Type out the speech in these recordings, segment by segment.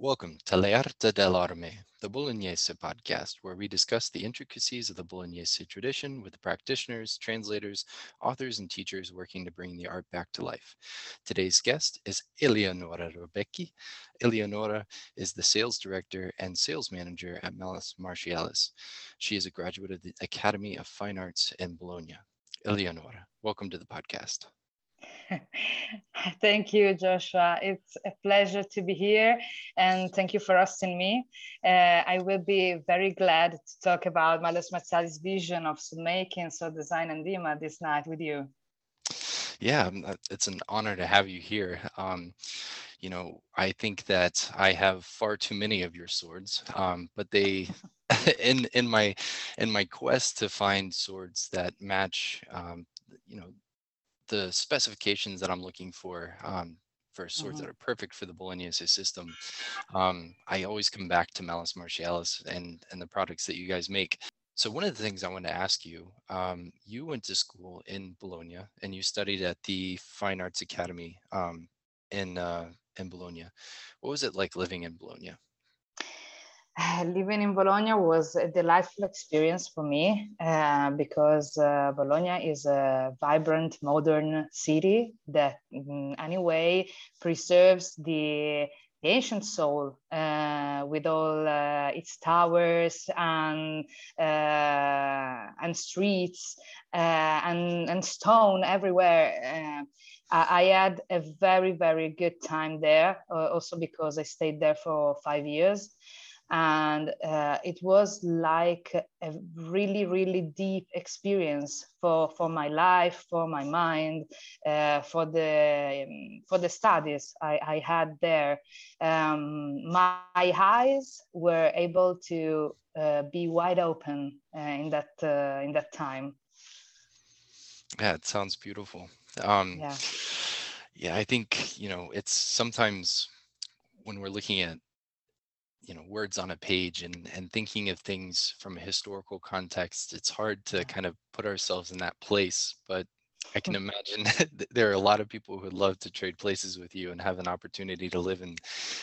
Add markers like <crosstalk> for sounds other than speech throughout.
Welcome to L'Arte dell'Arme, the Bolognese podcast, where we discuss the intricacies of the Bolognese tradition with the practitioners, translators, authors, and teachers working to bring the art back to life. Today's guest is Eleonora Rebecchi. Eleonora is the sales director and sales manager at Malleus Martialis. She is a graduate of the Academy of Fine Arts in Bologna. Eleonora, welcome to the podcast. <laughs> thank you, Joshua. It's a pleasure to be here, and thank you for asking me. Uh, I will be very glad to talk about Malleus Martialis's vision of making, so design, and Dima this night with you. Yeah, uh, it's an honor to have you here. Um, you know, I think that I have far too many of your swords, um, but they, <laughs> in in my in my quest to find swords that match, um, you know, the specifications that I'm looking for um, for swords mm-hmm. that are perfect for the Bolognese system, um, I always come back to Malleus Martialis and and the products that you guys make. So one of the things I want to ask you, um, you went to school in Bologna and you studied at the Fine Arts Academy um, in uh, in Bologna. What was it like living in Bologna? <sighs> living in Bologna was a delightful experience for me uh, because uh, Bologna is a vibrant, modern city that, in any way, preserves the ancient soul uh, with all uh, its towers and uh, and streets and and stone everywhere. I had a very very good time there, also because I stayed there for five years and uh, it was like a really really deep experience for for my life for my mind uh, for the um, for the studies i, I had there. Um, my eyes were able to uh, be wide open uh, in that uh, in that time. Yeah it sounds beautiful. Um, yeah. yeah i think you know it's sometimes when we're looking at you know words on a page and and thinking of things from a historical context it's hard to kind of put ourselves in that place but i can mm. imagine <laughs> there are a lot of people who would love to trade places with you and have an opportunity to live in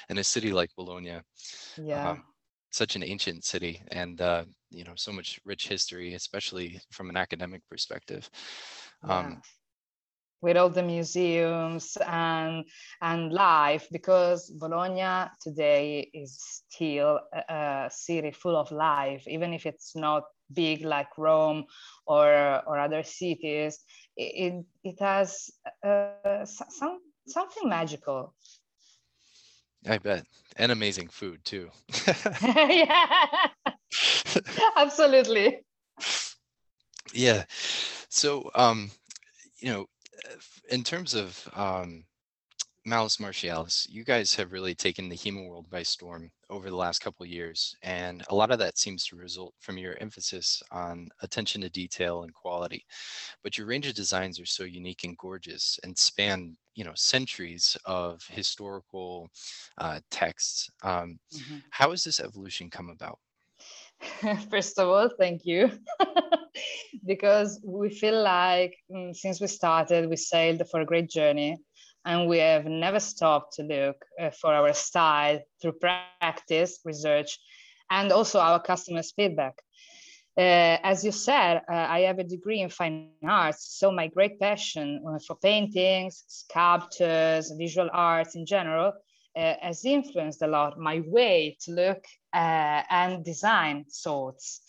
in a city like bologna. Yeah. Um, such an ancient city and uh, you know so much rich history especially from an academic perspective. Yeah. With all the museums and and life because Bologna today is still a, a, city full of life. Even if it's not big like Rome or or other cities it it has uh, some something magical. I bet. And amazing food too. <laughs> <laughs> Yeah. <laughs> Absolutely. Yeah. So um you know in terms of um, Malleus Martialis, you guys have really taken the HEMA world by storm over the last couple of years, and a lot of that seems to result from your emphasis on attention to detail and quality. But your range of designs are so unique and gorgeous, and span you know centuries of historical uh, texts. Um, mm-hmm. how has this evolution come about? <laughs> First of all, thank you. <laughs> because we feel like mm, since we started, we sailed for a great journey and we have never stopped to look uh, for our style through practice, research, and also our customers' feedback. Uh, as you said, uh, I have a degree in fine arts, so my great passion uh, for paintings, sculptures, visual arts in general uh, has influenced a lot my way to look uh, and design swords.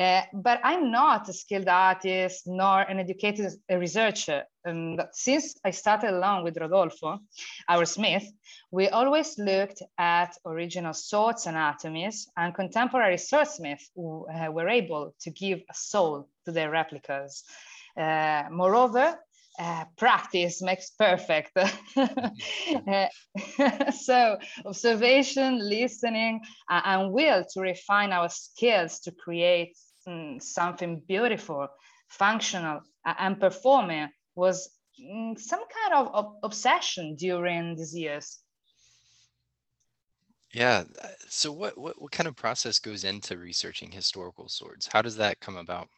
Uh, but I'm not a skilled artist nor an educated researcher. Um, since I started along with Rodolfo, our smith, we always looked at original swords anatomies, and contemporary swordsmiths who uh, were able to give a soul to their replicas. Uh, moreover, uh, practice makes perfect. uh, <laughs> <laughs> so observation, listening, uh, and will to refine our skills to create um, something beautiful, functional, and performing was um, some kind of, of obsession during these years. Yeah. So what, what what kind of process goes into researching historical swords? How does that come about?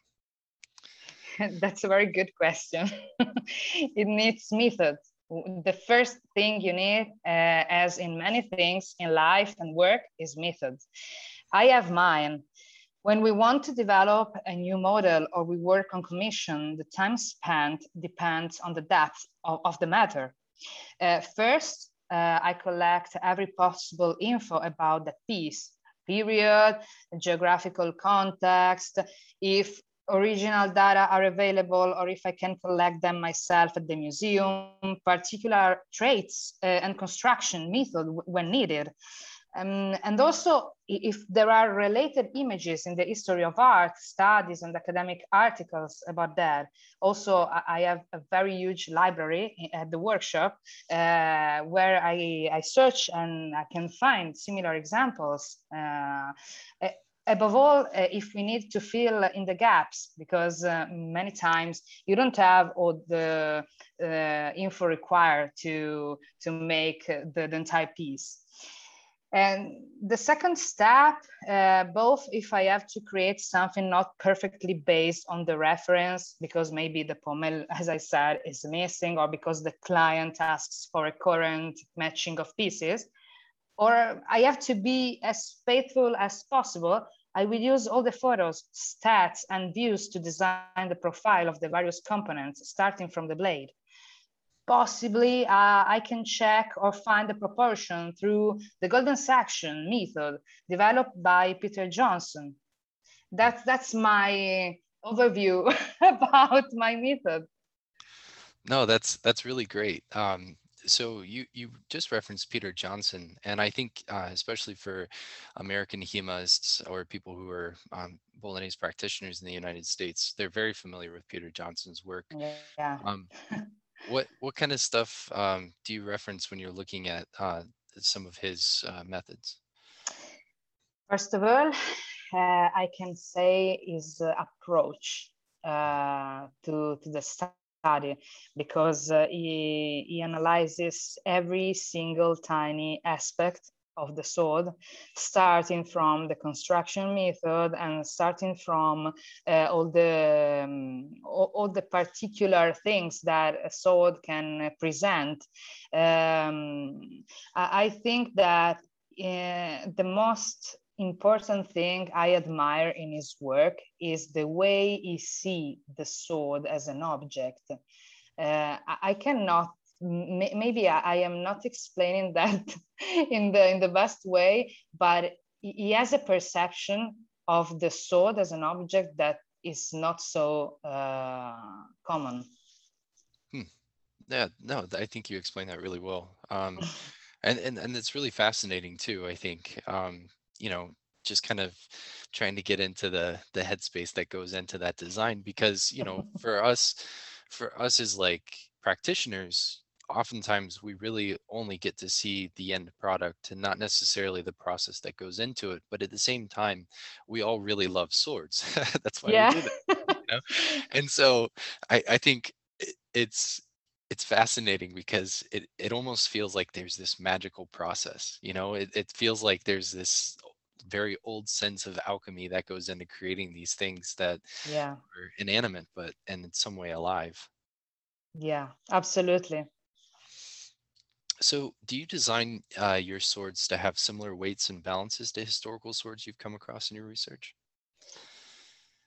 <laughs> That's a very good question. <laughs> it needs methods. The first thing you need, uh, as in many things in life and work, is method. I have mine. When we want to develop a new model or we work on commission, the time spent depends on the depth of, of the matter. Uh, first, uh, I collect every possible info about the piece, period, geographical context, if original data are available or if I can collect them myself at the museum, particular traits uh, and construction method when needed. Um, and also, if there are related images in the history of art, studies and academic articles about that. Also, I have a very huge library at the workshop uh, where I, I search and I can find similar examples. Uh, above all, uh, if we need to fill in the gaps, because uh, many times you don't have all the uh, info required to, to make the, the entire piece. And the second step, uh, both if I have to create something not perfectly based on the reference, because maybe the pommel, as I said, is missing, or because the client asks for a current matching of pieces, or I have to be as faithful as possible, I will use all the photos, stats, and views to design the profile of the various components, starting from the blade possibly uh, I can check or find the proportion through the golden section method developed by Peter Johnson. That's, that's my overview <laughs> about my method. No, that's that's really great. Um, so you you just referenced Peter Johnson, and I think uh, especially for American hemists or people who are um, Bolognese practitioners in the United States, they're very familiar with Peter Johnson's work. Yeah. Um, <laughs> what what kind of stuff um, do you reference when you're looking at uh, some of his uh, methods? First of all, uh, I can say his approach uh, to to the study because uh, he he analyzes every single tiny aspect of the sword, starting from the construction method and starting from uh, all the um, all, all, the particular things that a sword can present. Um, I, I, think that uh, the most important thing I admire in his work is the way he see the sword as an object. Uh, I cannot maybe I, am not explaining <laughs> that in the in the best way, but he has a perception of the sword as an object that is not so uh, common. Hmm. Yeah, no, I think you explained that really well. Um, <laughs> and, and, and it's really fascinating too, I think, um, you know, just kind of trying to get into the, the headspace that goes into that design because, you know, <laughs> for us, for us as like practitioners, oftentimes we really only get to see the end product and not necessarily the process that goes into it. But at the same time, we all really love swords. <laughs> That's why yeah. we do that. You know? and so I, I think it's it's fascinating because it, it almost feels like there's this magical process. You know, it, it feels like there's this very old sense of alchemy that goes into creating these things that yeah. are inanimate but and in some way alive. Yeah, absolutely. So, do you design uh, your swords to have similar weights and balances to historical swords you've come across in your research?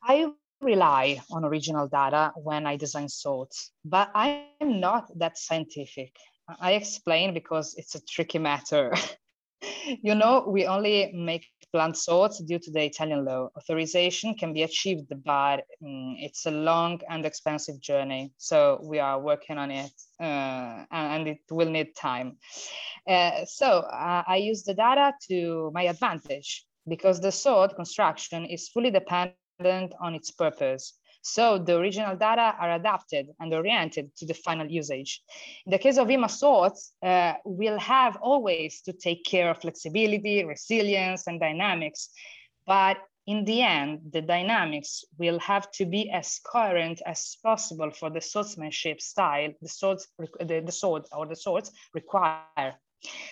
I rely on original data when I design swords, but I am not that scientific. I explain because it's a tricky matter. <laughs> you know, we only make blunt swords due to the Italian law. Authorization can be achieved, but um, it's a long and expensive journey. So we are working on it uh, and it will need time. Uh, so uh, I use the data to my advantage because the sword construction is fully dependent on its purpose. So the original data are adapted and oriented to the final usage. In the case of HEMA swords, uh, we'll have always to take care of flexibility, resilience, and dynamics. But in the end, the dynamics will have to be as coherent as possible for the swordsmanship style the swords, the, the sword or the swords require.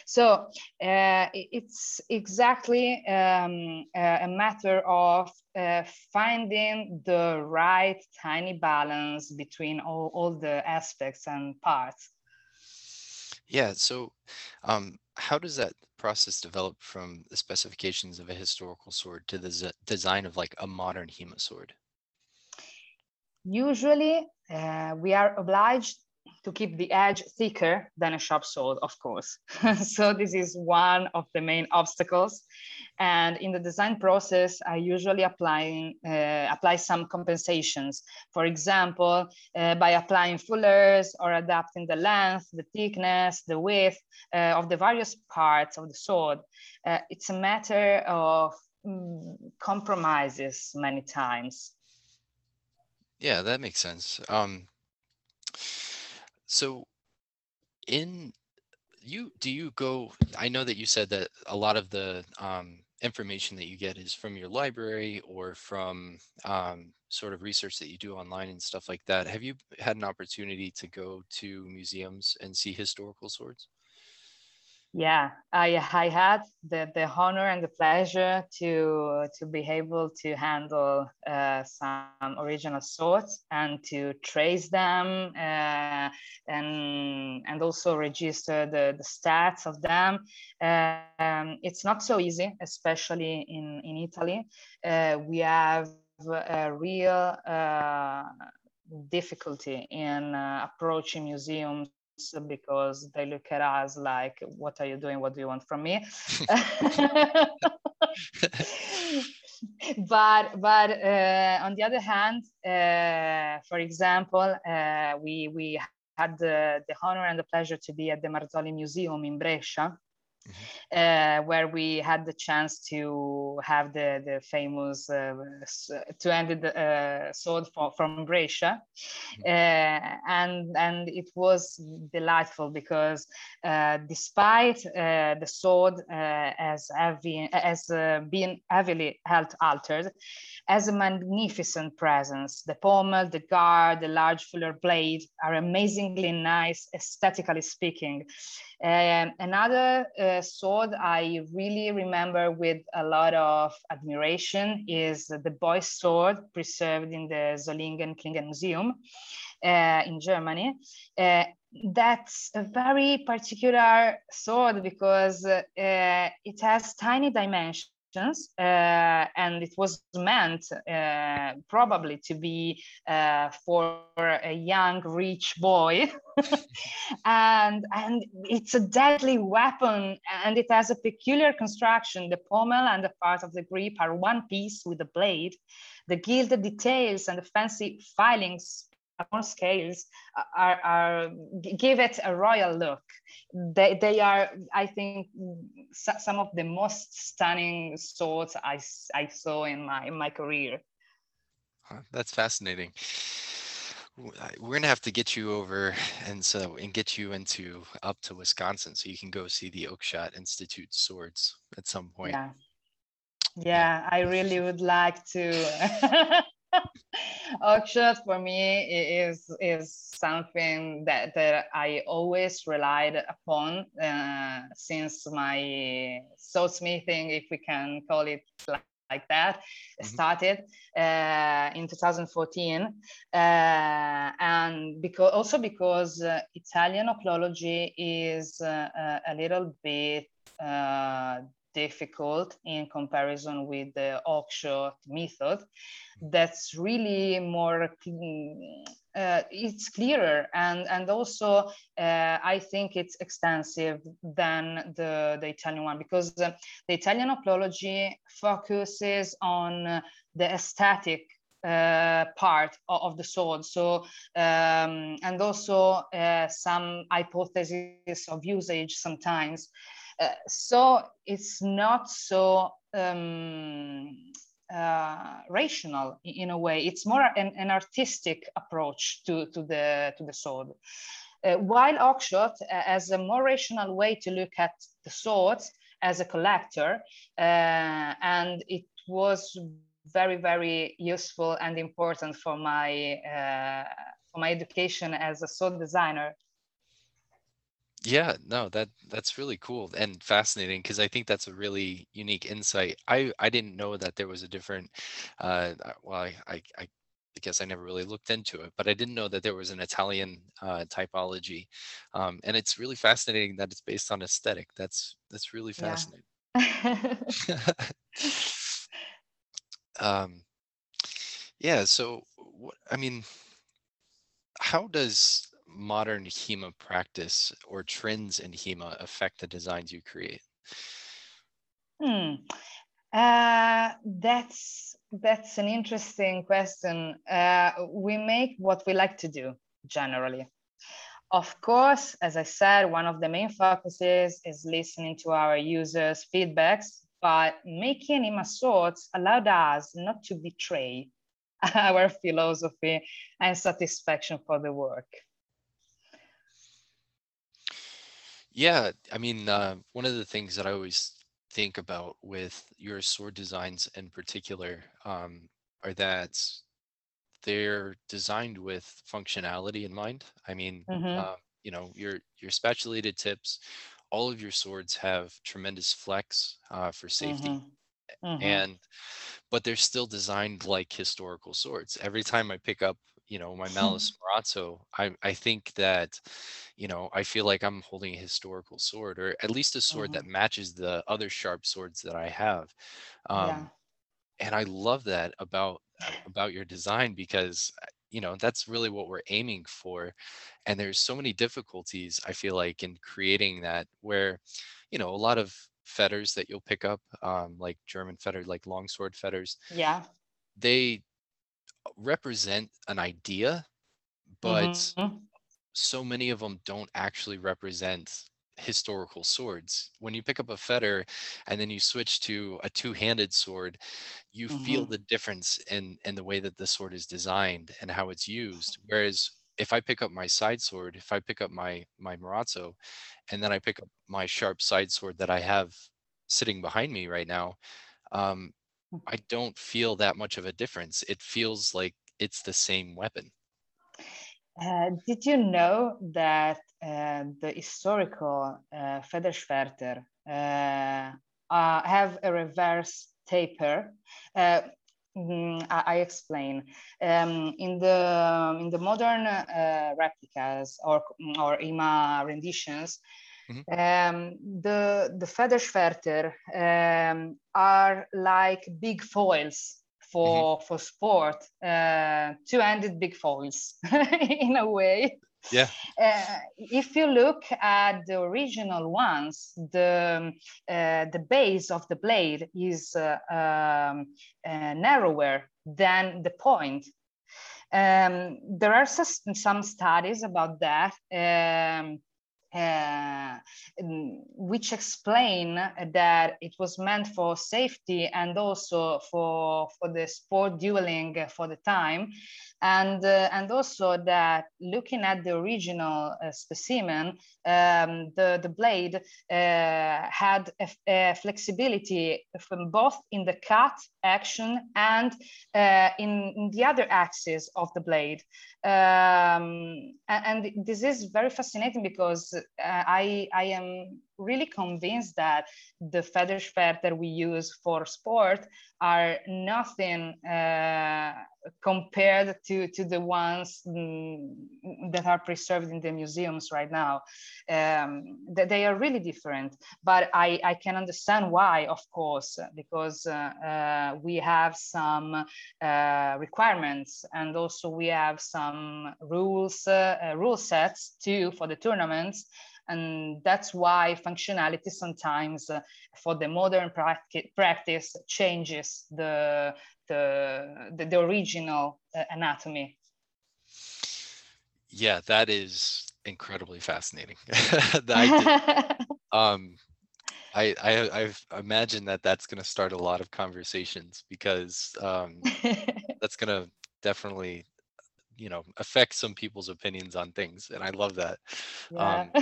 So uh, it's exactly um, a matter of uh, finding the right tiny balance between all, all the aspects and parts. Yeah. So, um, how does that process develop from the specifications of a historical sword to the design of like a modern HEMA sword? Usually, uh, we are obliged to keep the edge thicker than a sharp sword, of course. <laughs> so this is one of the main obstacles. And in the design process, I usually applying, uh, apply some compensations. For example, uh, by applying fullers or adapting the length, the thickness, the width uh, of the various parts of the sword. Uh, it's a matter of mm, compromises many times. Yeah, that makes sense. Um, so in you do you go i know that you said that a lot of the um, information that you get is from your library or from um, sort of research that you do online and stuff like that. Have you had an opportunity to go to museums and see historical swords yeah i i had the the honor and the pleasure to to be able to handle uh, some original swords and to trace them uh, and and also register the the stats of them. Um, it's not so easy especially in in italy. Uh, we have a real uh, difficulty in uh, approaching museums because they look at us like, what are you doing? What do you want from me? <laughs> but but uh, on the other hand, uh, for example, uh, we we had the, the honor and the pleasure to be at the Marzoli Museum in Brescia, mm-hmm. uh, where we had the chance to have the, the famous uh, to end the uh, sword for, from Brescia. Mm-hmm. Uh, and, and it was delightful because uh, despite uh, the sword as, heavy, as being heavily health altered, as a magnificent presence. The pommel, the guard, the large fuller blade are amazingly nice, aesthetically speaking. Um, another uh, sword I really remember with a lot of admiration is the boy's sword preserved in the Solingen Klingen Museum uh, in Germany. Uh, that's a very particular sword because uh, it has tiny dimensions uh, and it was meant uh, probably to be uh, for a young rich boy. <laughs> And and it's a deadly weapon and it has a peculiar construction. The pommel and the part of the grip are one piece with the blade. The gilded details and the fancy filings more scales uh, are, are give it a royal look. They, they are, I think, some of the most stunning swords I, I saw in my in my career. That's fascinating. We're gonna have to get you over and so and get you into up to Wisconsin so you can go see the Oakeshott Institute swords at some point. Yeah, yeah, I really would like to. <laughs> Oakeshott for me is is something that, that I always relied upon uh, since my soul smithing, if we can call it like, like that, mm-hmm. started uh, in 2014, uh, and because also because uh, Italian occlology is uh, a little bit uh, difficult in comparison with the Oakeshott method. That's really more, uh, it's clearer and, and also uh, I think it's extensive than the, the Italian one because uh, the Italian occlology focuses on the aesthetic uh, part of, of, the sword. So, um, and also uh, some hypotheses of usage sometimes. Uh, so it's not so um, uh, rational in a way. It's more an, an, artistic approach to, to, the, to the sword. Uh, while Oakeshott uh, as a more rational way to look at the sword as a collector, uh, and it was very, very useful and important for my, for my education as a sword designer yeah, no, that that's really cool and fascinating because I think that's a really unique insight. I I didn't know that there was a different uh well I I, I because I never really looked into it, but I didn't know that there was an Italian uh, typology, um, and it's really fascinating that it's based on aesthetic. That's that's really fascinating. Yeah. <laughs> <laughs> um, yeah. So, what, I mean, how does modern HEMA practice or trends in HEMA affect the designs you create? Hmm. Uh, that's that's an interesting question. Uh, we make what we like to do generally. Of course, as I said, one of the main focuses is listening to our users' feedbacks, but making HEMA sorts allowed us not to betray <laughs> our philosophy and satisfaction for the work. Yeah, I mean, uh, one of the things that I always think about with your sword designs in particular um, are that they're designed with functionality in mind. I mean, Mhm, uh, you know, your your spatulated tips, all of your swords have tremendous flex uh, for safety, mhm, mhm, and but they're still designed like historical swords. Every time I pick up, you know, my <laughs> Malleus Marozzo, I I think that, you know, I feel like I'm holding a historical sword, or at least a sword that mhm. matches the other sharp swords that I have. Yeah. Um, and I love that about uh, about your design because uh, you know that's really what we're aiming for and there's so many difficulties i feel like in creating that where you know a lot of feders that you'll pick up um, like german feder like longsword feders Yeah. they represent an idea but Mhm, so many of them don't actually represent historical swords. When you pick up a feder and then you switch to a two-handed sword, you feel mhm, the difference in in the way that the sword is designed and how it's used. Whereas if I pick up my side sword, if I pick up my my Marozzo, and then I pick up my sharp side sword that I have sitting behind me right now, um, I don't feel that much of a difference. It feels like it's the same weapon. Uh, did you know that uh, the historical uh, Federschwerter uh, uh, have a reverse taper? Uh, mm, I, I explain. Um, in the in the modern uh, replicas or or HEMA renditions, Mhm, um, the the Federschwerter um, are like big foils mhm. for for sport, uh, two-handed big foils <laughs> in a way. Yeah. Uh, if you look at the original ones, the uh, the base of the blade is uh, um, uh, narrower than the point. Um, there are some studies about that. Um, uh, which explain that it was meant for safety and also for for the sport dueling for the time and uh, and also that looking at the original uh, specimen um, the the blade uh, had a, a, flexibility from both in the cut action and uh, in, in, the other axis of the blade. Um, and, and, this is very fascinating because uh, I, I am really convinced that the feather that we use for sport are nothing uh, compared to, to the ones mm, that are preserved in the museums right now. Um, they are really different, but I, I can understand why, of course, because uh, uh, we have some uh, requirements and also we have some rules, uh, rule sets too for the tournaments and that's why functionality sometimes uh, for the modern practice changes the, the, the, the original uh, anatomy. Yeah, that is incredibly fascinating. <laughs> I, <laughs> um, I, I, I've imagined that that's going to start a lot of conversations because um, <laughs> that's going to definitely you know affect some people's opinions on things and i love that yeah. um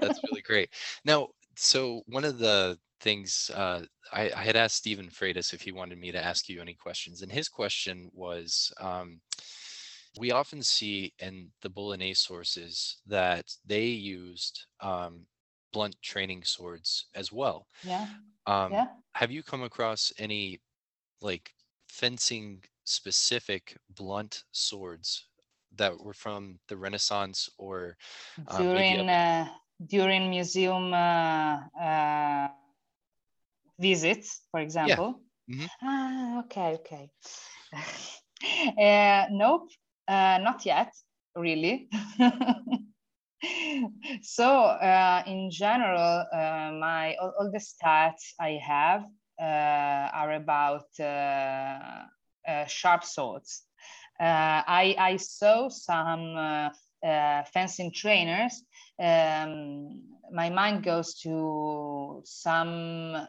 that's <laughs> really great. Now so one of the things uh I, I had asked stephen fratus if he wanted me to ask you any questions and his question was um we often see in the bolognese sources that they used um blunt training swords as well. Yeah. Um yeah. have you come across any like fencing specific blunt swords that were from the Renaissance or uh, during uh, during museum uh, uh, visits, for example. Yeah. Mm-hmm. Ah, okay, okay. <laughs> Uh, nope, not yet, really. <laughs> so in general, my all, all, the stats I have are about sharp swords. Uh, I, I saw some uh, uh, fencing trainers. Um, my mind goes to some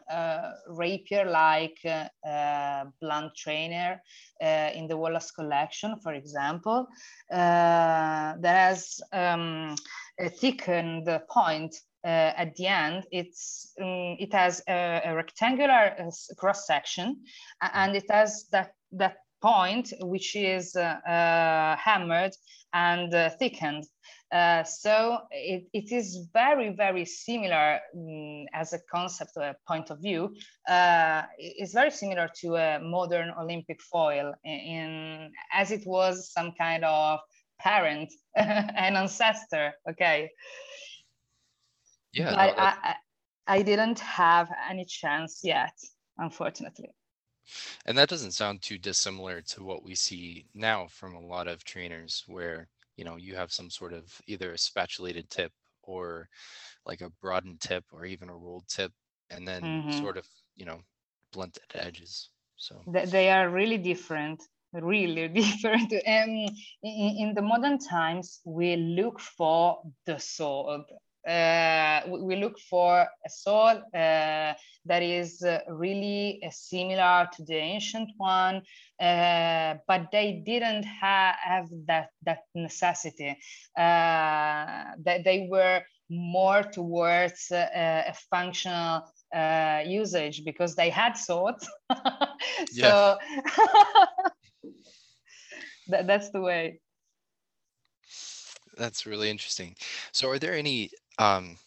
rapier-like blunt trainer in the Wallace collection, for example, that has um, a thickened point uh, at the end, it's um, it has a, a rectangular cross section, and it has that that point which is uh, uh, hammered and uh, thickened. Uh, so it, it is very, very similar um, as a concept a point of view. Uh, it's very similar to a modern Olympic foil in, in as it was some kind of parent, <laughs> an ancestor, okay? Yeah. But no, I, I didn't have any chance yet, unfortunately. And that doesn't sound too dissimilar to what we see now from a lot of trainers where, you know, you have some sort of either a spatulated tip or like a broadened tip or even a rolled tip and then mm-hmm. sort of, you know, blunted edges. So they are really different really <laughs> different. Um, in, in, the modern times, we look for the sword uh, we look for a soul uh, that is uh, really uh, similar to the ancient one, uh, but they didn't ha have that, that necessity. Uh, that they were more towards a functional usage because they had swords. <laughs> so <laughs> that, that's the way that's really interesting. So, are there any um,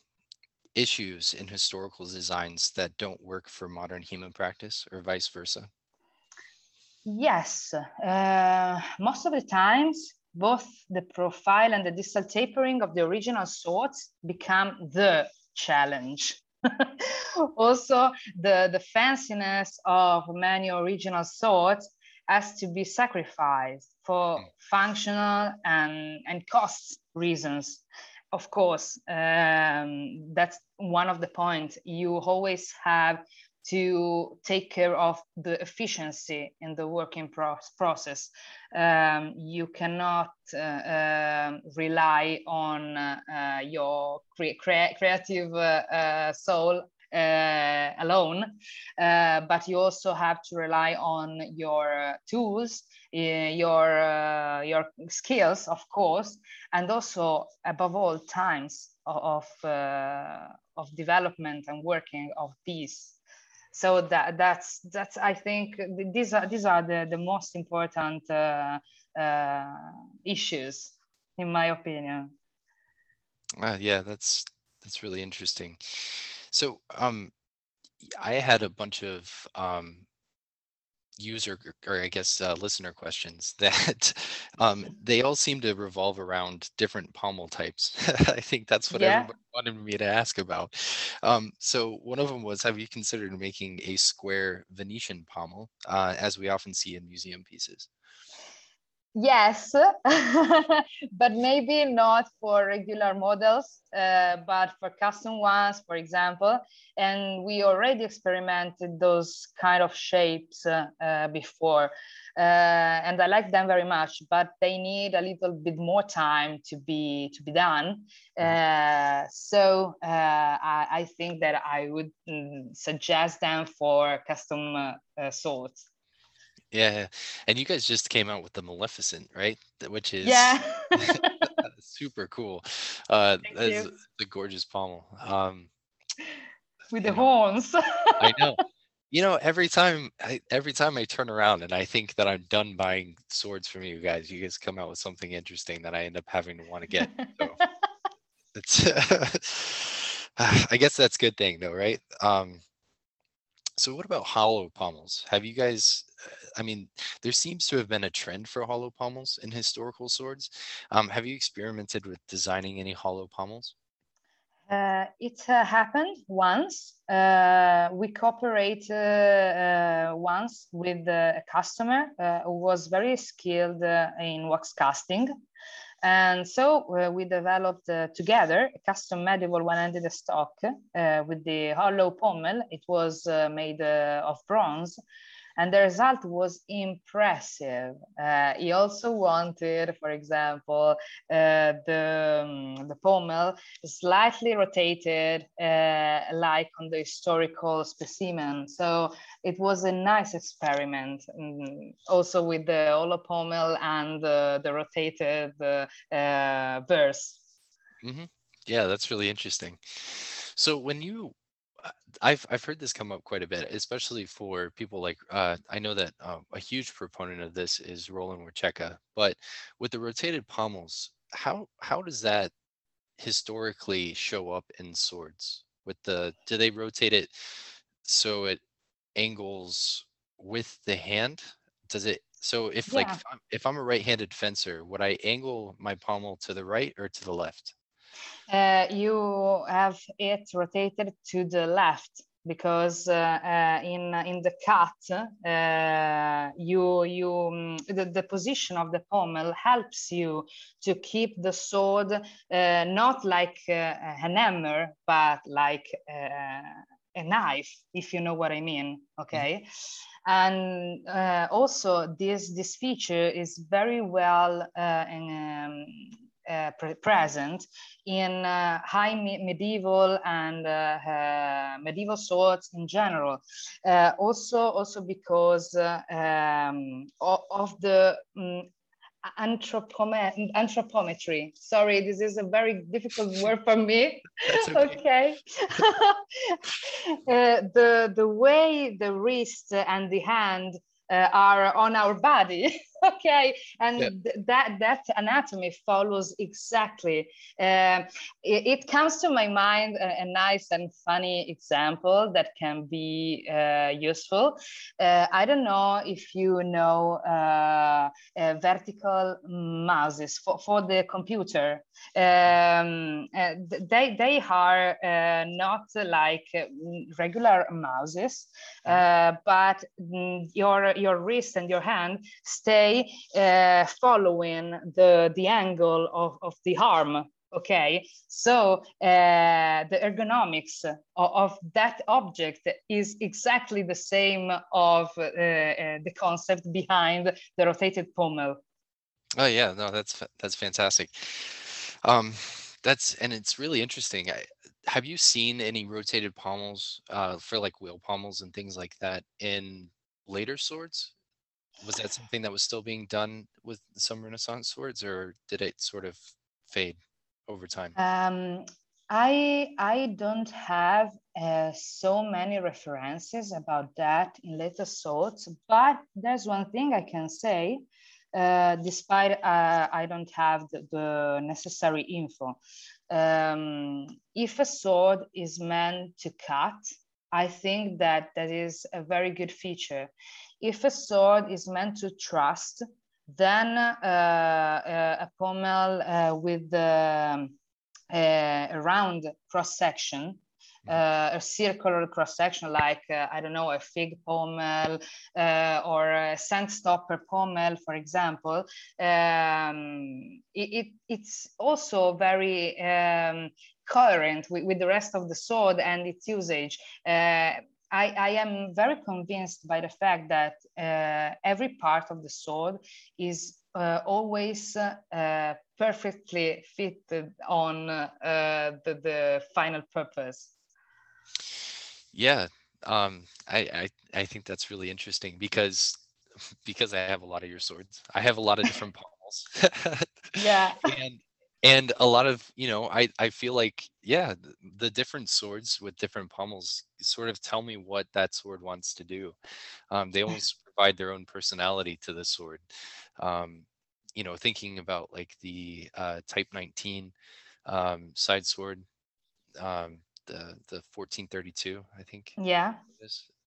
issues in historical designs that don't work for modern HEMA practice or vice versa? Yes, uh, most of the times, both the profile and the distal tapering of the original swords become the challenge. <laughs> also, the, the fanciness of many original swords has to be sacrificed for hmm. functional and, and cost reasons of course, um, that's one of the points. You always have to take care of the efficiency in the working pro process. Um, you cannot uh, uh, rely on uh, your cre cre creative uh, uh, soul uh, alone, uh, but you also have to rely on your tools, uh, your your skills, of course, and also above all times of of development and working of these. So that that's that's i think these are these are the the most important uh, uh, issues in my opinion. Uh, yeah that's that's really interesting so um, I had a bunch of um, user or I guess uh, listener questions <laughs> that um, they all seem to revolve around different pommel types. <laughs> I think that's what yeah. everybody wanted me to ask about. Um, so one of them was, have you considered making a square Venetian pommel, uh, as we often see in museum pieces? Yes, <laughs> but maybe not for regular models, uh, but for custom ones, for example. And we already experimented those kind of shapes uh, uh, before. Uh, and I like them very much, but they need a little bit more time to be to be done. Mm-hmm. Uh, so uh, I, I, think that I would mm, suggest them for custom swords. Yeah, and you guys just came out with the Maleficent, right? Which is yeah, <laughs> super cool. Uh, <laughs> that's the gorgeous pommel. Um, with the know, horns. I know. <laughs> You know, every time, I, every time I turn around and I think that I'm done buying swords from you guys, you guys come out with something interesting that I end up having to want to get. So it's, I guess that's a good thing, though, right? Um, So what about hollow pommels? Have you guys, I mean, there seems to have been a trend for hollow pommels in historical swords. Um, have you experimented with designing any hollow pommels? Uh, it uh, happened once. Uh, we cooperated uh, once with a customer uh, who was very skilled uh, in wax casting. And so we developed together a custom medieval one-handed stock with the hollow pommel. It was made of bronze and the result was impressive. Uh, he also wanted, for example, uh, the, um, the pommel slightly rotated uh, like on the historical specimen. So it was a nice experiment um, also with the hollow pommel and the rotated uh, uh, verse. Mm -hmm. Yeah, that's really interesting. So when you I've I've heard this come up quite a bit, especially for people like uh, I know that um, a huge proponent of this is Roland Warzecha, but with the rotated pommels, how how does that historically show up in swords? With the do they rotate it so it angles with the hand? Does it so if like if I'm, if I'm a right-handed fencer, would I angle my pommel to the right or to the left? Uh, you have it rotated to the left because uh, uh, in in the cut uh, you you um, the, the position of the pommel helps you to keep the sword uh, not like an hammer but like a knife if you know what i mean okay? And also this this feature is very well in, um, pre present in uh, high me medieval and uh, medieval swords in general. also, also because um, of, of, the um, anthropometry. Sorry, this is a very difficult <laughs> word for me. <laughs> Okay. okay. <laughs> uh, the the way the wrist and the hand uh, are on our body okay and yeah. th that that anatomy follows exactly uh, it, it, comes to my mind a, a, nice and funny example that can be uh, useful uh, i don't know if you know uh, uh, vertical mouses for, for the computer um, uh, they they are not like regular mouses mm-hmm. but mm, your your wrist and your hand stay uh, following the, the angle of, of the arm okay? So uh, the ergonomics of, of, that object is exactly the same of uh, uh, the concept behind the rotated pommel. Oh yeah no that's that's fantastic. Um that's and it's really interesting. I, have you seen any rotated pommels uh, for like wheel pommels and things like that in later swords was that something that was still being done with some Renaissance swords, or did it sort of fade over time? Um, I I don't have uh, so many references about that in later swords, but there's one thing I can say. Uh, despite uh, I don't have the, the necessary info. Um, if a sword is meant to cut, I think that that is a very good feature if a sword is meant to trust, then uh, uh, a pommel uh, with um, a round cross section uh, a circular cross section like uh, I don't know a fig pommel uh, or a scent stopper pommel for example um, it, it, it's also very um, coherent with, with, the rest of the sword and its usage I, I, am very convinced by the fact that uh, every part of the sword is uh, always uh, perfectly fitted on uh, the, the final purpose. Yeah, um, I, I, I think that's really interesting because because I have a lot of your swords. I have a lot of different <laughs> pommels. <laughs> yeah. and and a lot of you know i i feel like yeah the, the, different swords with different pommels sort of tell me what that sword wants to do. Um, they almost provide their own personality to the sword. Um, you know thinking about like the uh, type 19 um, side sword um, the the 1432 i think yeah.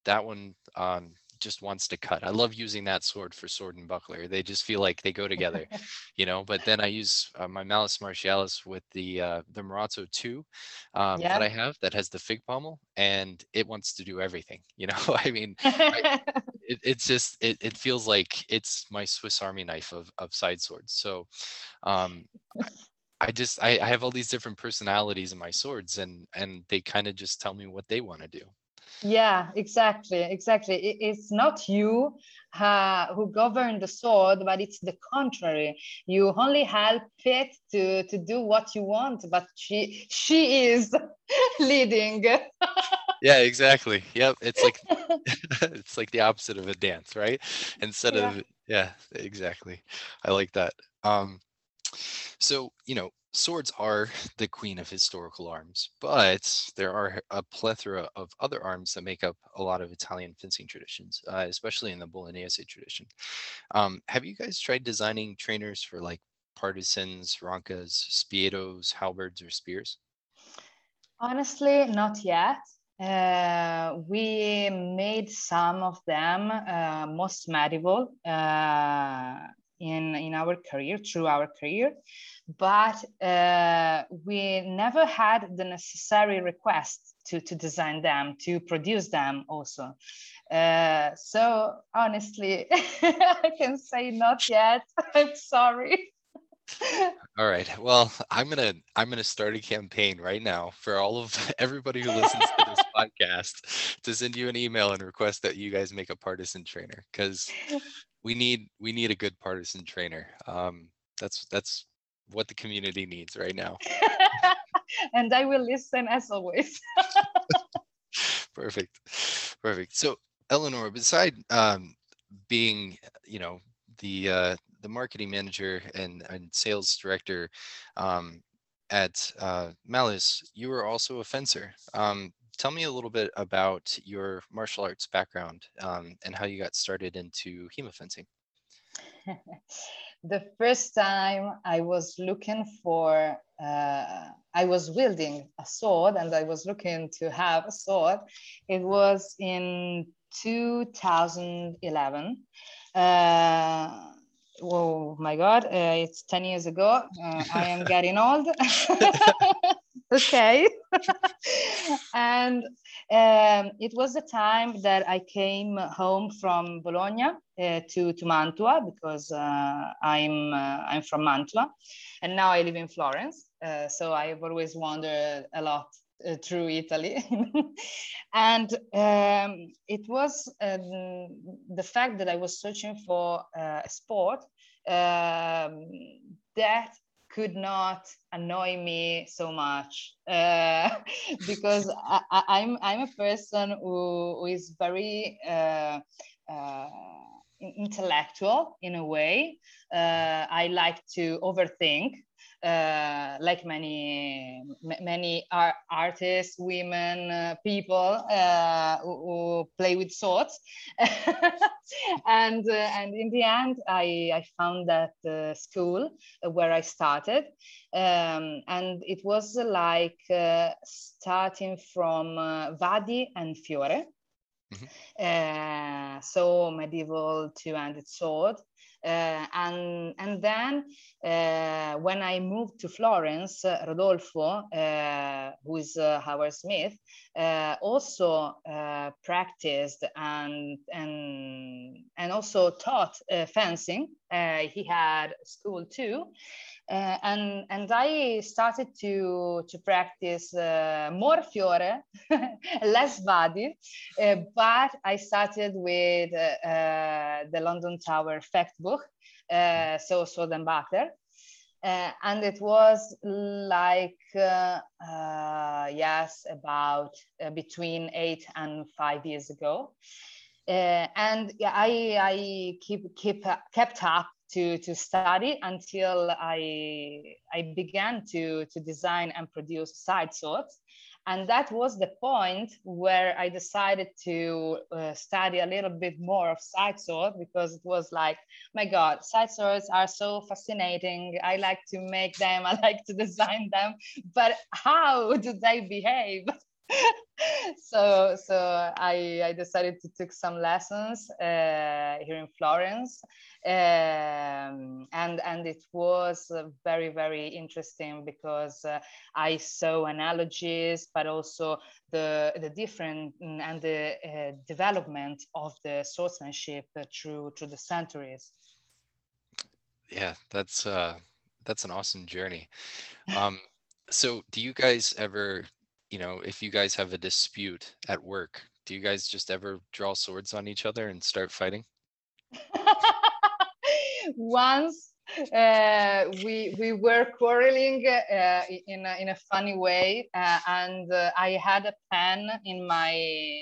that one um, just wants to cut. I love using that sword for sword and buckler. They just feel like they go together, <laughs> you know. But then I use uh, my Malleus Martialis with the uh, the Marozzo 2 um, yeah. that I have that has the fig pommel, and it wants to do everything. <laughs> You know, I mean, I, <laughs> it, it's just it, it feels like it's my Swiss Army knife of of side swords. So, um, I just I, I have all these different personalities in my swords, and and they kind of just tell me what they want to do yeah exactly exactly. It, it's not you uh, who govern the sword but it's the contrary. You only help it to to do what you want but she she is <laughs> leading. Yeah exactly. Yep it's like <laughs> <laughs> it's like the opposite of a dance right? Instead yeah. of yeah exactly. I like that. Um so you know swords are <laughs> the queen of historical arms, but there are a plethora of other arms that make up a lot of Italian fencing traditions, uh, especially in the Bolognese tradition. Um, have you guys tried designing trainers for like partisans, roncas, spiedos, halberds, or spears? Honestly, not yet. Uh, we made some of them uh, most medieval uh, in, in our career, through our career but uh, we never had the necessary request to, to design them, to produce them also. Uh, so honestly, <laughs> I can say not yet. <laughs> I'm sorry. all right. Well, I'm gonna I'm gonna start a campaign right now for all of <laughs> everybody who listens to this podcast to send you an email and request that you guys make a partisan trainer because we need we need a good partisan trainer. Um, that's that's what the community needs right now. <laughs> and I will listen as always. <laughs> Perfect. Perfect. So Eleanor, beside um, being, you know, the uh, the marketing manager and, and sales director um, at uh, Malleus, you were also a fencer. Um, tell me a little bit about your martial arts background um, and how you got started into HEMA fencing <laughs> the first time I was looking for, uh, I was wielding a sword and I was looking to have a sword. It was in 2011. Uh, oh my God, uh, it's 10 years ago. Uh, I am <laughs> getting old. <laughs> okay. <laughs> and um, it was the time that I came home from Bologna uh, to, to Mantua because uh, I'm, uh, I'm from Mantua and now I live in Florence. Uh, so I've always wandered a lot uh, through Italy. <laughs> and um, it was um, the fact that I was searching for uh, a sport um, that could not annoy me so much uh, <laughs> because I, am I'm, I'm a person who, who is very uh, uh, intellectual in a way. Uh, I like to overthink uh, like many many art, artists, women, uh, people uh, who, who, play with swords, <laughs> and uh, and in the end, I I found that uh, school where I started, um, and it was like uh, starting from Vadi and Fiore. Mm-hmm. so medieval two-handed sword, Uh, and, and then uh, when I moved to Florence, uh, Rodolfo, uh, who is uh, Howard Smith, also practiced and, and, and also taught fencing. he had school too. Uh, and and I started to to practice uh, more fiore, <laughs> less Vadi, uh, but I started with uh, uh, the London Tower Fechtbuch, uh, so sword and buckler, and it was like yes, about between eight and five years ago. and I, I keep, keep kept up to, to study until I, I began to, to design and produce side swords. And that was the point where I decided to uh, study a little bit more of side sword because it was like, my God, side swords are so fascinating. I like to make them, <laughs> I like to design them, but how do they behave? <laughs> so so I, I decided to take some lessons uh, here in Florence. Um, and and it was very very interesting because uh, I saw analogies but also the the different and the uh, development of the swordsmanship through through the centuries. Yeah that's uh that's an awesome journey. Um so do you guys ever you know, if you guys have a dispute at work, do you guys just ever draw swords on each other and start fighting? <laughs> Once uh, we we were quarreling uh, in a, in a funny way, uh, and uh, I had a pen in my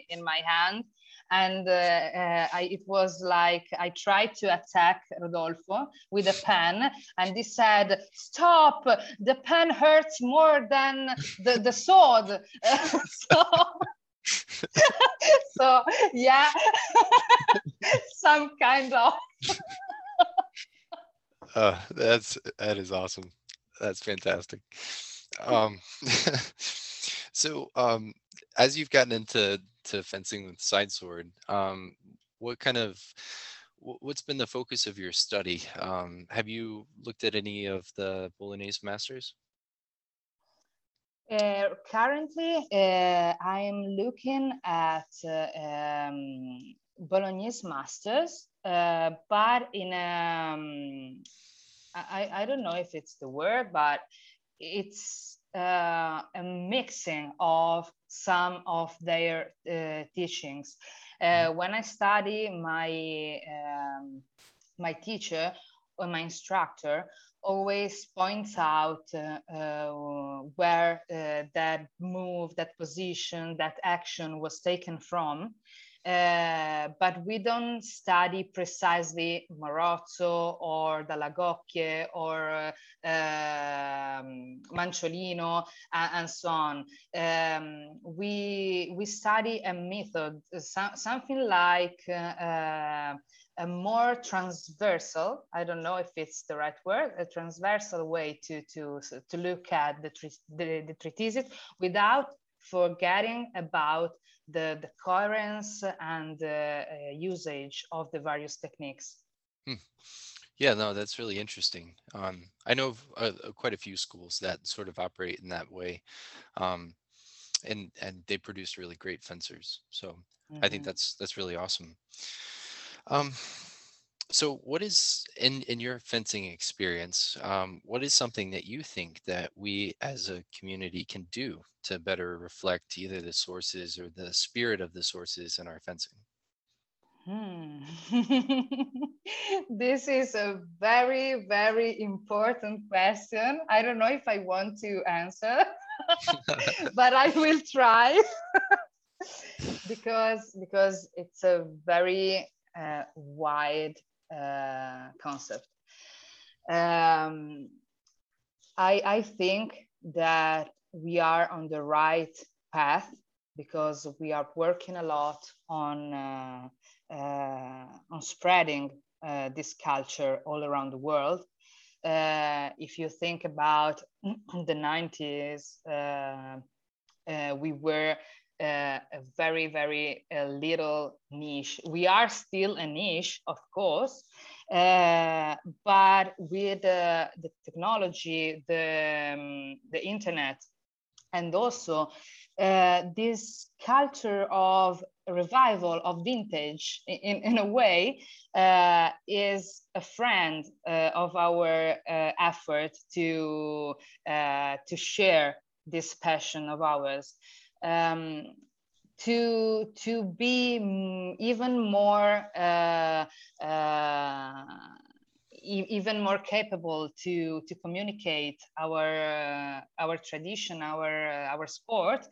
in my hand, and uh, uh, I, it was like I tried to attack Rodolfo with a pen, and he said, "Stop! The pen hurts more than the the sword." <laughs> so, <laughs> so yeah, <laughs> some kind of. uh, that's that is awesome. That's fantastic. Um, so um, as you've gotten into to fencing with side sword, um, what kind of what's been the focus of your study? Um, have you looked at any of the Bolognese masters? Uh, currently, uh, I am looking at uh, um, Bolognese masters, uh, but in a, um, I, I don't know if it's the word, but it's uh, a mixing of some of their uh, teachings. Uh, mm-hmm. when I study, my um, my teacher or my instructor always points out uh, uh, where uh, that move, that position, that action was taken from. Uh, but we don't study precisely Marozzo or Dall'Agocchie or uh, Manciolino and, and, so on. Um, we, we study a method, so, something like uh, a more transversal, I don't know if it's the right word, a transversal way to, to, to look at the, the, the treatises without forgetting about the, the coherence and the uh, usage of the various techniques. Hmm. Yeah, no, that's really interesting. Um, I know of uh, uh, quite a few schools that sort of operate in that way, um, and and they produce really great fencers. So mm-hmm. I think mm-hmm. that's that's really awesome. Um, so what is in in your fencing experience um, what is something that you think that we as a community can do to better reflect either the sources or the spirit of the sources in our fencing? Hmm. <laughs> this is a very very important question. I don't know if i want to answer <laughs> but i will try. <laughs> Because because it's a very uh, wide concept. Um, I, I think that we are on the right path because we are working a lot on uh, uh, on spreading uh, this culture all around the world. Uh, if you think about <clears throat> the 90s, uh, we were uh, a very, very uh, little niche. We are still a niche, of course, uh, but with the technology, the, um, the internet, and also uh, this culture of revival of vintage in, in a way uh, is a friend uh, of our effort to, to share this passion of ours um, to to be even more uh, uh, even more capable to to communicate our uh, our tradition, our our sport.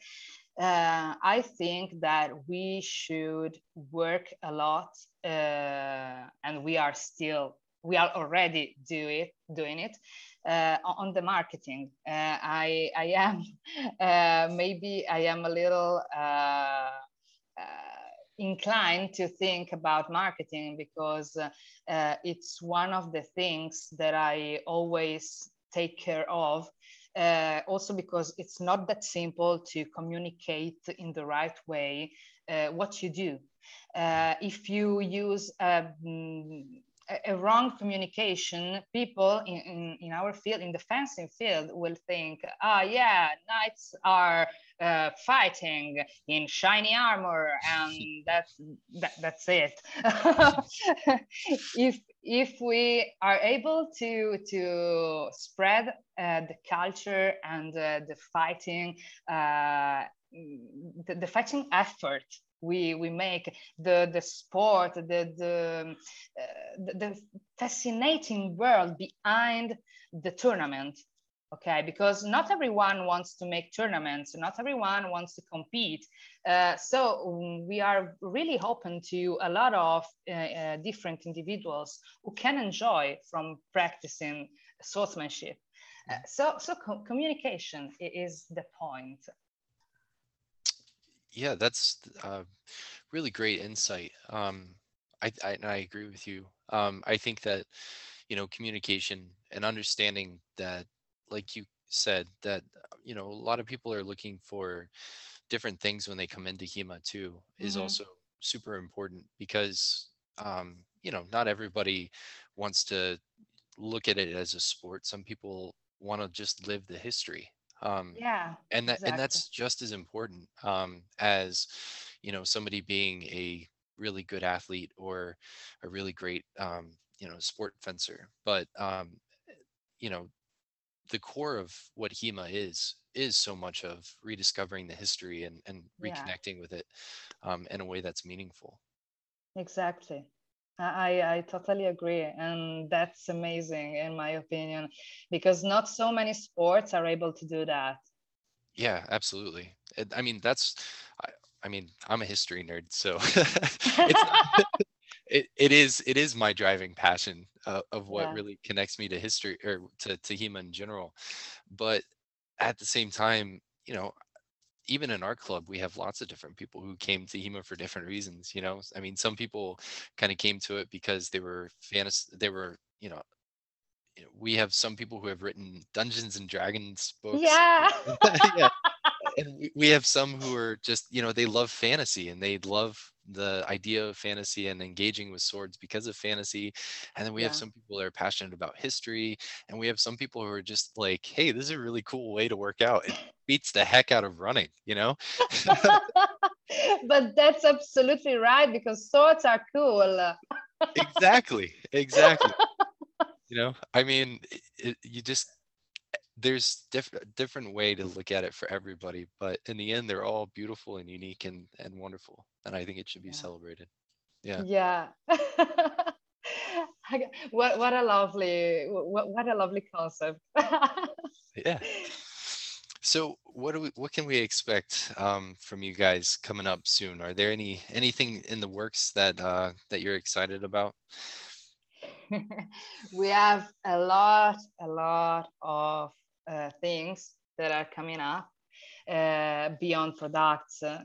Uh, I think that we should work a lot, uh, and we are still we are already do it doing it uh, on the marketing. Uh, I, I am, <laughs> uh, maybe I am a little uh, uh, inclined to think about marketing because uh, it's one of the things that I always take care of also because it's not that simple to communicate in the right way what you do. If you use um, a, wrong communication, people in, in, in, our field, in the fencing field, will think, ah, oh, yeah, knights are uh, fighting in shiny armor, and <laughs> that's that, that's it. <laughs> if if we are able to to spread uh, the culture and uh, the fighting, uh, the, the fighting effort we we make the the sport the the, uh, the, the fascinating world behind the tournament okay? Because not everyone wants to make tournaments not everyone wants to compete. Uh, so um, we are really open to a lot of uh, uh, different individuals who can enjoy from practicing swordsmanship uh, so so co communication is the point yeah, that's uh, really great insight. Um, I, I, I agree with you. Um, I think that you know communication and understanding that, like you said, that you know a lot of people are looking for different things when they come into HEMA too is mm-hmm. also super important because um, you know not everybody wants to look at it as a sport. Some people want to just live the history um yeah and that exactly. and that's just as important um as you know somebody being a really good athlete or a really great um you know sport fencer but um you know the core of what HEMA is is so much of rediscovering the history and, and reconnecting yeah. with it um, in a way that's meaningful. Exactly. I, I totally agree. And that's amazing, in my opinion, because not so many sports are able to do that. Yeah, absolutely. I mean, that's, I, I mean, I'm a history nerd, so <laughs> <laughs> it, it is it is my driving passion uh, of what yeah. really connects me to history or to, to HEMA in general. But at the same time, you know, even in our club, we have lots of different people who came to HEMA for different reasons. You know, I mean, some people kind of came to it because they were fantasy, they were, you know, we have some people who have written Dungeons and Dragons books. Yeah. <laughs> yeah. And we have some who are just, you know, they love fantasy and they love the idea of fantasy and engaging with swords because of fantasy. And then we yeah. have some people that are passionate about history. And we have some people who are just like, hey, this is a really cool way to work out. It beats the heck out of running, you know? <laughs> but that's absolutely right because swords are cool. exactly. Exactly. <laughs> you know, I mean, it, you just there's different different way to look at it for everybody but in the end they're all beautiful and unique and and wonderful and i think it should be yeah. celebrated. Yeah. Yeah. <laughs> What what a lovely what, what a lovely concept. <laughs> Yeah. So what do we what can we expect um, from you guys coming up soon? Are there any anything in the works that uh, that you're excited about? <laughs> We have a lot a lot of things that are coming up uh, beyond products uh,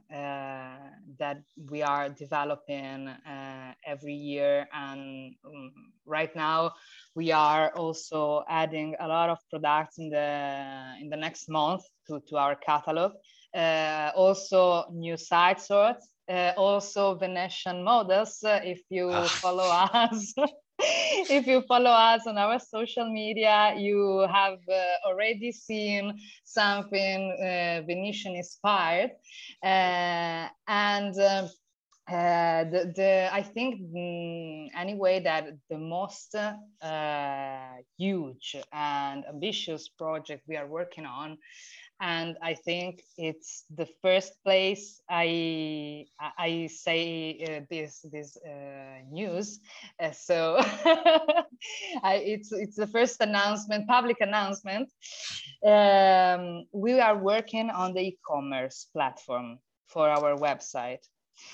that we are developing uh, every year. And um, right now, we are also adding a lot of products in the in the next month to, to our catalog. Uh, also, new side swords. Uh, also Venetian models. if you ah. follow us <laughs> if you follow us on our social media, you have uh, already seen something uh, Venetian inspired. Uh, and um, uh, the, the, I think mm, anyway that the most uh, huge and ambitious project we are working on and I think it's the first place I I say uh, this this uh, news. Uh, so <laughs> I, it's it's the first announcement, public announcement. Um, we are working on the e-commerce platform for our website.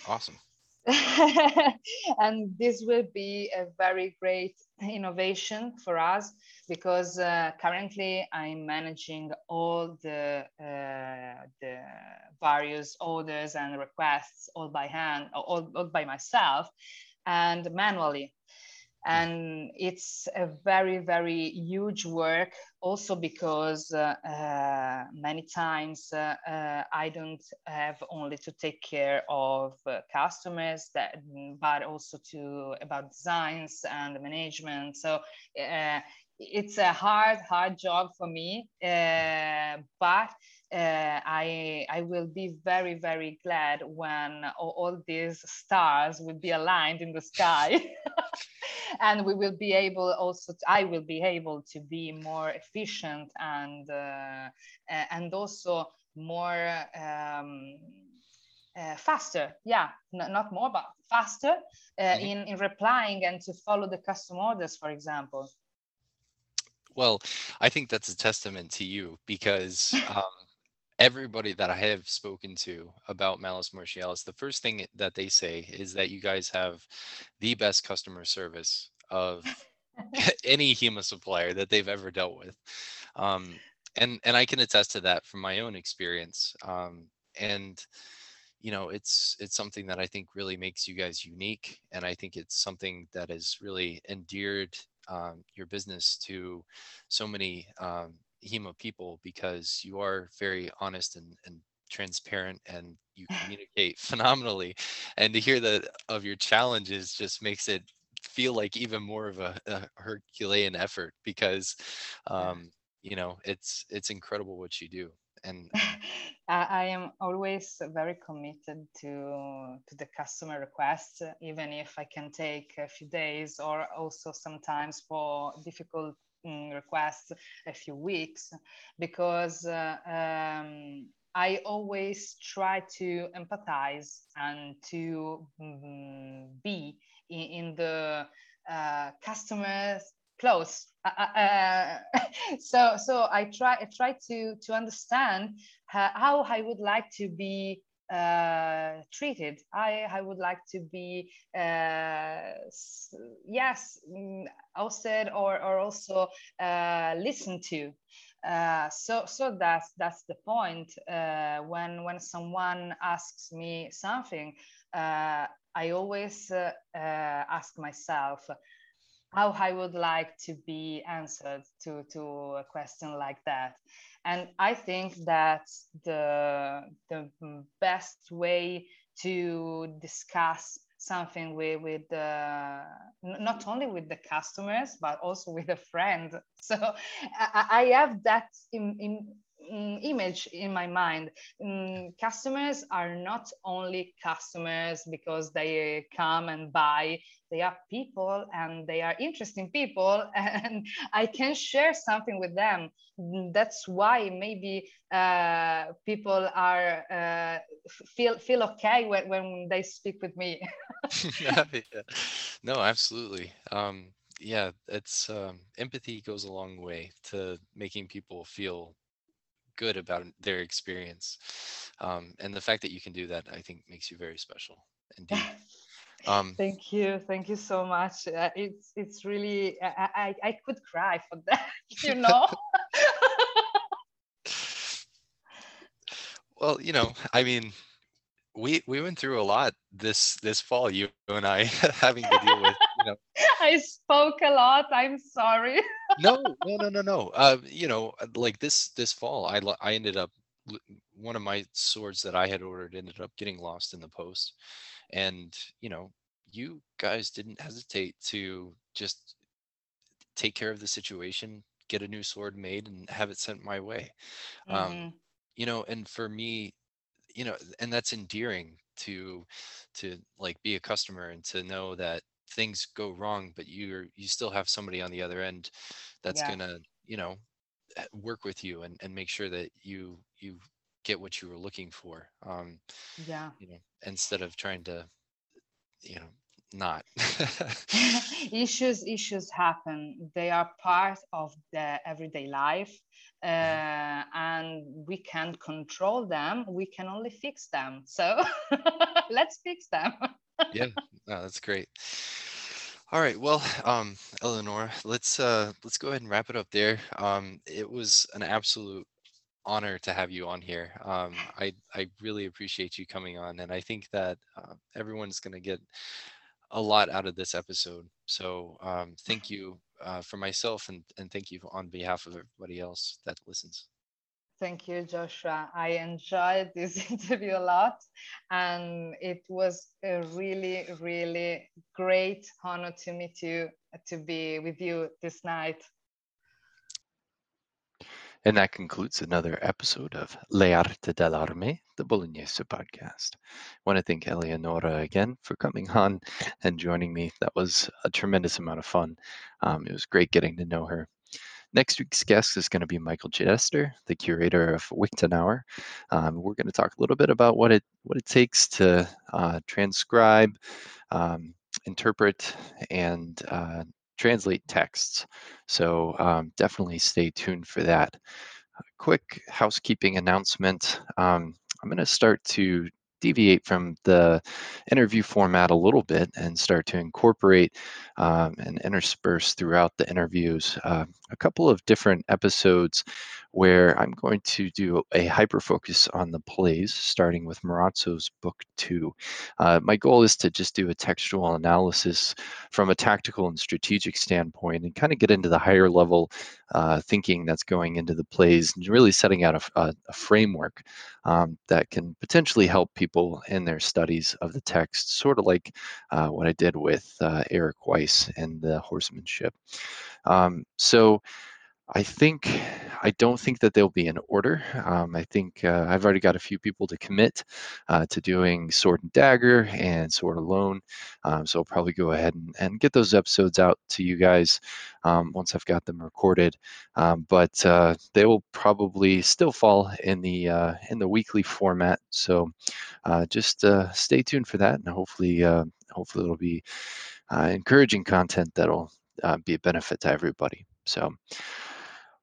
Awesome. <laughs> and this will be a very great innovation for us because uh, currently I'm managing all the, uh, the various orders and requests all by hand, all, all by myself and manually. And it's a very very huge work also because uh, uh, many times uh, uh i don't have only to take care of uh, customers that but also to about designs and management. So uh, it's a hard hard job for me but uh, I I will be very very glad when all, all these stars will be aligned in the sky, <laughs> <laughs> and we will be able also to, I will be able to be more efficient and uh, and also more um, uh, faster. Yeah, N- not more but faster uh, mm-hmm. in in replying and to follow the custom orders, for example. Well, I think that's a testament to you because. <laughs> Um, everybody that I have spoken to about Malleus Martialis, the first thing that they say is that you guys have the best customer service of <laughs> <laughs> any HEMA supplier that they've ever dealt with. Um, and and I can attest to that from my own experience. Um, and you know, it's it's something that I think really makes you guys unique, and I think it's something that has really endeared um, your business to so many um, HEMA people because you are very honest and, and transparent and you <laughs> communicate phenomenally. And to hear that of your challenges just makes it feel like even more of a, a Herculean effort because um, you know it's it's incredible what you do and <laughs> I am always very committed to to the customer requests even if i can take a few days or also sometimes for difficult Mm, requests a few weeks because uh, um, I always try to empathize and to um, be in, in the uh, customer's close. Uh, uh, uh <laughs> so so I try I try to to understand how I would like to be uh, treated. I, I would like to be, uh, yes, mm, hosted or, or also uh, listened to. Uh, so so that's that's the point. Uh, when when someone asks me something, uh, I always ask myself how I would like to be answered to to a question like that. And i think that the the best way to discuss something with with uh, not only with the customers but also with a friend. <laughs> So i, I have that in, in image in my mind. Um, customers are not only customers because they come and buy, they are people and they are interesting people, <laughs> and I can share something with them. Mm, that's why maybe uh, people are uh, feel feel okay when, when they speak with me. <laughs> <laughs> no, absolutely. Um, yeah, it's um, empathy goes a long way to making people feel good about their experience. Um, and the fact that you can do that, I think, makes you very special indeed. <laughs> Um, thank you, thank you so much. Uh, it's it's really I, I I could cry for <laughs> that, you know. <laughs> well, you know, I mean, we we went through a lot this this fall you and i having to deal with you know i spoke a lot i'm sorry no no no no no. Uh you know uh, like this this fall i i ended up one of my swords that i had ordered ended up getting lost in the post. And you know you guys didn't hesitate to just take care of the situation get a new sword made and have it sent my way. Um, mm-hmm. um you know and for me you know and that's endearing to to like be a customer and to know that things go wrong but you're you still have somebody on the other end that's yeah. gonna you know eh, work with you and, and make sure that you you get what you were looking for um yeah. you know instead of trying to you know not. <laughs> Issues issues happen. They are part of the everyday life mm-hmm. uh, and we can't control them. We can only fix them. So <laughs> let's fix them yeah no, that's great all right well um eleonora let's uh let's go ahead and wrap it up there um it was an absolute honor to have you on here um i i really appreciate you coming on and i think that uh, everyone's going to get a lot out of this episode. So um, thank you uh, for myself and, and thank you on behalf of everybody else that listens. Thank you, Joshua. I enjoyed this <laughs> interview a lot, and it was a really, really great honor to meet you, to be with you this night. And that concludes another episode of Le Arte dell'Arme, the Bolognese podcast. I want to thank Eleonora again for coming on and joining me. That was a tremendous amount of fun. Um, it was great getting to know her. Next week's guest is going to be Michael Chidester, the curator of Wiktenauer. Um, we're going to talk a little bit about what it what it takes to uh, transcribe, um, interpret, and uh, translate texts. So um, definitely stay tuned for that. A quick housekeeping announcement. Um, I'm going to start to deviate from the interview format a little bit and start to incorporate um, and intersperse throughout the interviews uh, a couple of different episodes where I'm going to do a hyper focus on the plays, starting with Marozzo's book two. Uh, my goal is to just do a textual analysis from a tactical and strategic standpoint and kind of get into the higher level uh, thinking that's going into the plays and really setting out a, a, a framework um, that can potentially help people in their studies of the text, sort of like uh, what I did with uh, Eric Weiss and the horsemanship. Um, so I think I don't think that they'll be in order. Um, I think uh, I've already got a few people to commit uh, to doing Sword and Dagger and Sword Alone. Um, so I'll probably go ahead and, and, get those episodes out to you guys um, once I've got them recorded. Um, but uh, they will probably still fall in the uh, in the weekly format. So uh, just uh, stay tuned for that, and hopefully hopefully it'll be encouraging content that'll be a benefit to everybody. So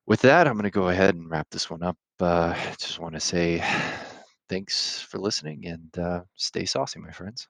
with that, I'm going to go ahead and wrap this one up. Uh, <sighs> just want to say <sighs> thanks for listening and uh, stay saucy, my friends.